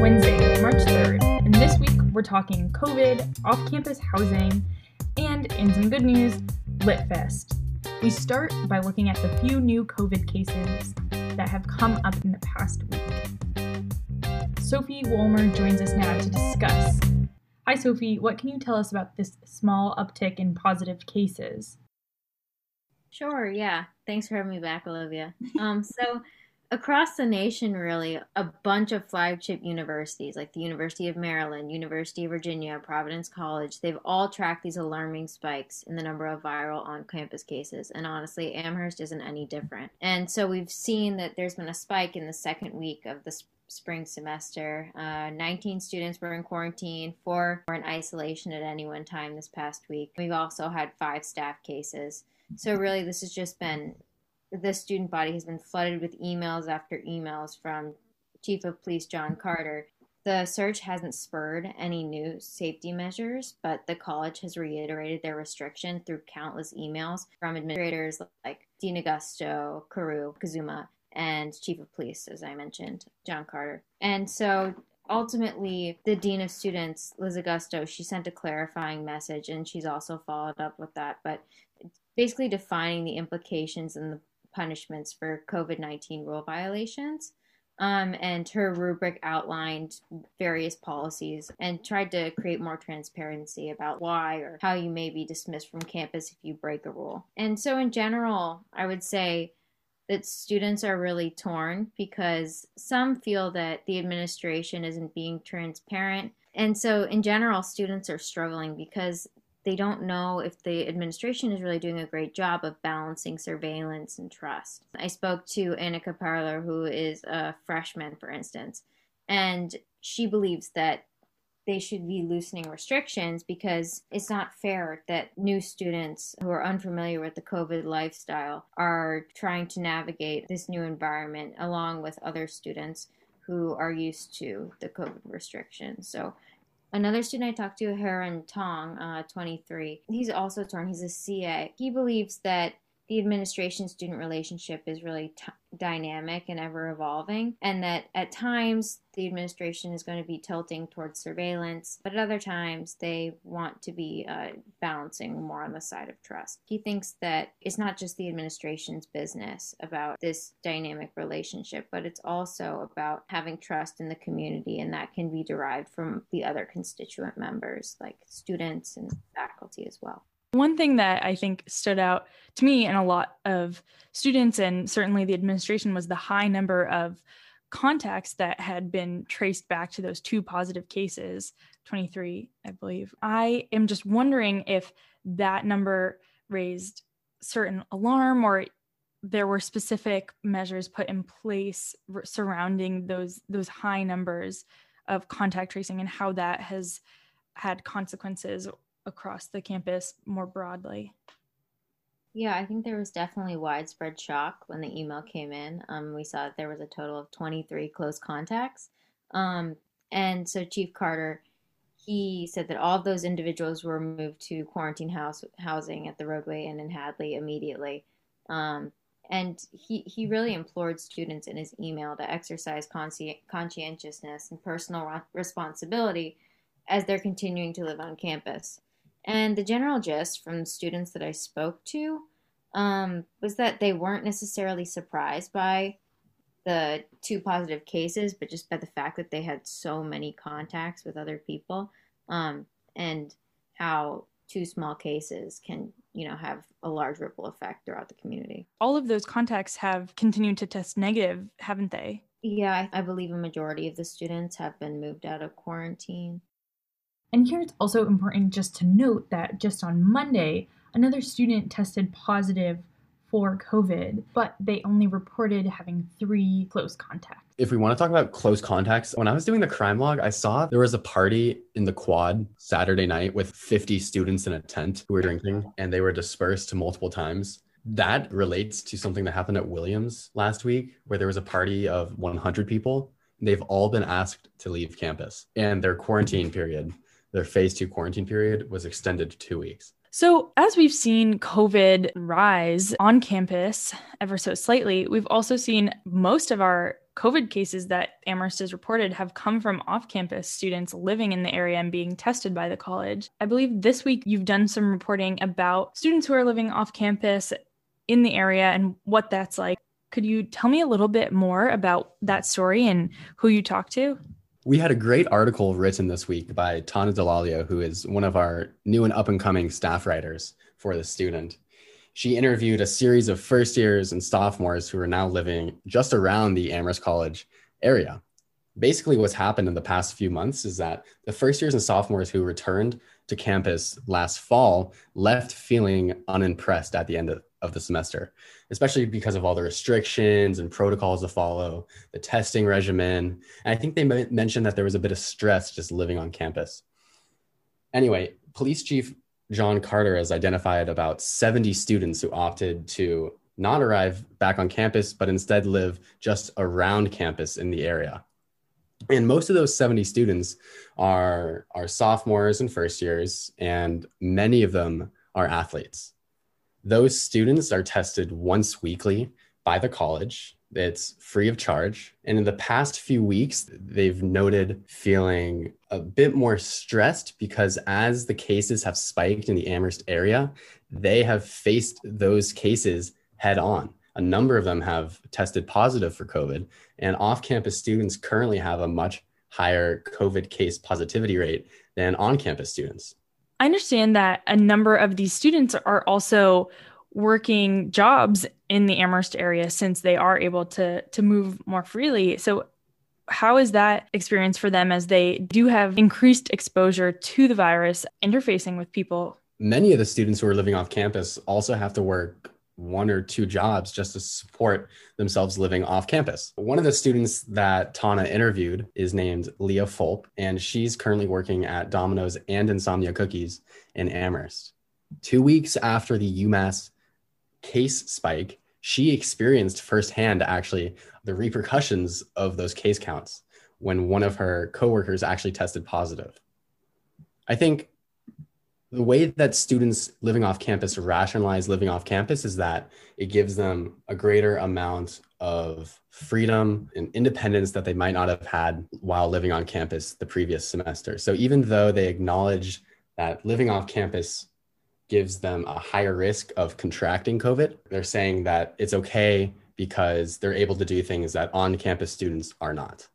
Wednesday, March 3rd, and this week we're talking COVID, off campus housing, and in some good news, LitFest. We start by looking at the few new COVID cases that have come up in the past week. Sophie Wolmer joins us now to discuss. Hi, Sophie. What can you tell us about this small uptick in positive cases? Sure, yeah. Thanks for having me back, Olivia. Um, so across the nation, really, a bunch of flagship universities like the University of Maryland, University of Virginia, Providence College, they've all tracked these alarming spikes in the number of viral on campus cases. And honestly, Amherst isn't any different. And so we've seen that there's been a spike in the second week of the spring semester. Uh, 19 students were in quarantine, four were in isolation at any one time this past week. We've also had five staff cases. So, really, this has just been the student body has been flooded with emails after emails from Chief of Police John Carter. The search hasn't spurred any new safety measures, but the college has reiterated their restriction through countless emails from administrators like Dean Agosto, Karu, Kozuma, and Chief of Police, as I mentioned, John Carter. And so ultimately, the Dean of Students, Liz Agosto, she sent a clarifying message and she's also followed up with that, but basically defining the implications and the punishments for COVID 19 rule violations. Um, and her rubric outlined various policies and tried to create more transparency about why or how you may be dismissed from campus if you break a rule. And so, in general, I would say that students are really torn because some feel that the administration isn't being transparent. And so, in general, students are struggling because they don't know if the administration is really doing a great job of balancing surveillance and trust. I spoke to Annika Parler, who is a freshman, for instance, and she believes that they should be loosening restrictions because it's not fair that new students who are unfamiliar with the COVID lifestyle are trying to navigate this new environment along with other students who are used to the COVID restrictions. So Another student I talked to, Heron Tong, uh, 23, he's also torn. He's a CA. He believes that the administration student relationship is really t- dynamic and ever evolving, and that at times the administration is going to be tilting towards surveillance, but at other times they want to be uh, balancing more on the side of trust. He thinks that it's not just the administration's business about this dynamic relationship, but it's also about having trust in the community, and that can be derived from the other constituent members, like students and faculty as well. One thing that I think stood out to me and a lot of students, and certainly the administration, was the high number of contacts that had been traced back to those two positive cases 23, I believe. I am just wondering if that number raised certain alarm or there were specific measures put in place surrounding those those high numbers of contact tracing and how that has had consequences across the campus more broadly? Yeah, I think there was definitely widespread shock when the email came in. Um, we saw that there was a total of 23 close contacts. Um, and so Chief Carter, he said that all of those individuals were moved to quarantine house housing at the roadway Inn in Hadley immediately. Um, and he, he really implored students in his email to exercise consci- conscientiousness and personal responsibility as they're continuing to live on campus. And the general gist from students that I spoke to um, was that they weren't necessarily surprised by the two positive cases, but just by the fact that they had so many contacts with other people um, and how two small cases can you know have a large ripple effect throughout the community. All of those contacts have continued to test negative haven't they? Yeah I, I believe a majority of the students have been moved out of quarantine and here it's also important just to note that just on Monday, another student tested positive for COVID, but they only reported having three close contacts. If we want to talk about close contacts, when I was doing the crime log, I saw there was a party in the quad Saturday night with 50 students in a tent who were drinking and they were dispersed multiple times. That relates to something that happened at Williams last week, where there was a party of 100 people. They've all been asked to leave campus and their quarantine period their phase two quarantine period was extended to two weeks. So, as we've seen COVID rise on campus ever so slightly, we've also seen most of our COVID cases that Amherst has reported have come from off campus students living in the area and being tested by the college. I believe this week you've done some reporting about students who are living off campus in the area and what that's like. Could you tell me a little bit more about that story and who you talked to? We had a great article written this week by Tana Delalio, who is one of our new and up and coming staff writers for the student. She interviewed a series of first years and sophomores who are now living just around the Amherst College area. Basically, what's happened in the past few months is that the first years and sophomores who returned to campus last fall left feeling unimpressed at the end of, of the semester, especially because of all the restrictions and protocols to follow, the testing regimen. And I think they mentioned that there was a bit of stress just living on campus. Anyway, Police Chief John Carter has identified about 70 students who opted to not arrive back on campus, but instead live just around campus in the area. And most of those 70 students are, are sophomores and first years, and many of them are athletes. Those students are tested once weekly by the college. It's free of charge. And in the past few weeks, they've noted feeling a bit more stressed because as the cases have spiked in the Amherst area, they have faced those cases head on. A number of them have tested positive for COVID, and off campus students currently have a much higher COVID case positivity rate than on campus students. I understand that a number of these students are also working jobs in the Amherst area since they are able to to move more freely. So how is that experience for them as they do have increased exposure to the virus interfacing with people? Many of the students who are living off campus also have to work one or two jobs just to support themselves living off campus. One of the students that Tana interviewed is named Leah Fulp, and she's currently working at Domino's and Insomnia Cookies in Amherst. Two weeks after the UMass case spike, she experienced firsthand actually the repercussions of those case counts when one of her coworkers actually tested positive. I think the way that students living off campus rationalize living off campus is that it gives them a greater amount of freedom and independence that they might not have had while living on campus the previous semester. So even though they acknowledge that living off campus gives them a higher risk of contracting COVID. They're saying that it's okay because they're able to do things that on campus students are not.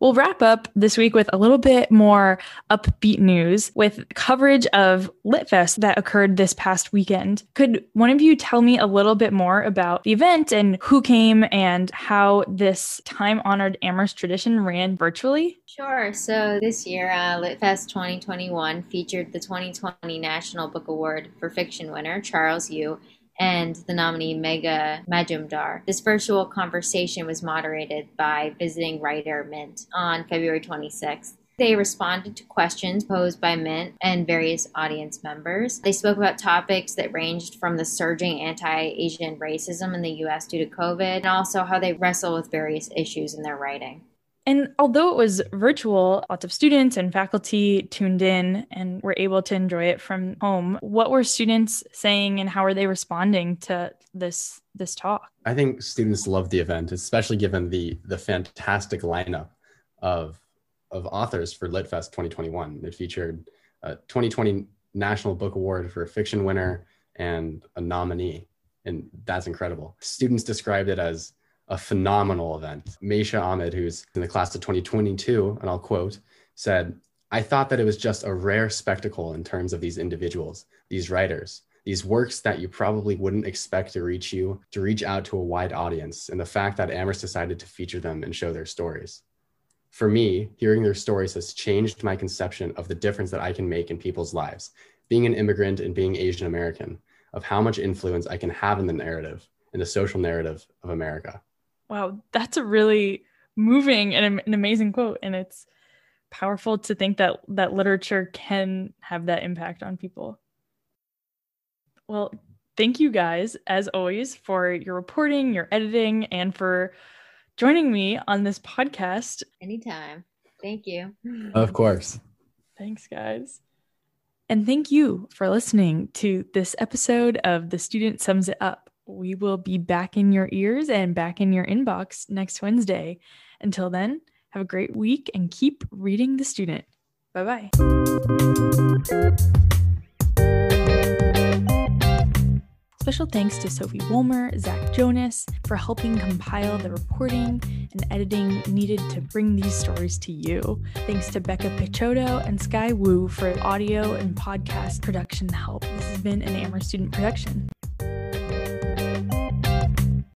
We'll wrap up this week with a little bit more upbeat news with coverage of LitFest that occurred this past weekend. Could one of you tell me a little bit more about the event and who came and how this time honored Amherst tradition ran virtually? Sure. So this year, uh, LitFest 2021 featured the 2020 National Book Award for Fiction winner, Charles Yu, and the nominee Megha Majumdar. This virtual conversation was moderated by visiting writer Mint on February 26th. They responded to questions posed by Mint and various audience members. They spoke about topics that ranged from the surging anti Asian racism in the US due to COVID and also how they wrestle with various issues in their writing. And although it was virtual, lots of students and faculty tuned in and were able to enjoy it from home. What were students saying and how are they responding to this this talk? I think students loved the event, especially given the the fantastic lineup of of authors for LitFest 2021. It featured a 2020 National Book Award for a fiction winner and a nominee. And that's incredible. Students described it as a phenomenal event. Meisha Ahmed, who's in the class of 2022, and I'll quote, said, I thought that it was just a rare spectacle in terms of these individuals, these writers, these works that you probably wouldn't expect to reach you, to reach out to a wide audience, and the fact that Amherst decided to feature them and show their stories. For me, hearing their stories has changed my conception of the difference that I can make in people's lives, being an immigrant and being Asian American, of how much influence I can have in the narrative, in the social narrative of America. Wow, that's a really moving and an amazing quote and it's powerful to think that that literature can have that impact on people. Well, thank you guys as always for your reporting, your editing and for joining me on this podcast. Anytime. Thank you. Of course. Thanks guys. And thank you for listening to this episode of The Student Sums It Up we will be back in your ears and back in your inbox next Wednesday. Until then, have a great week and keep reading the student. Bye bye. Special thanks to Sophie Wolmer, Zach Jonas for helping compile the reporting and editing needed to bring these stories to you. Thanks to Becca Pichotto and Sky Wu for audio and podcast production help. This has been an Amherst student production.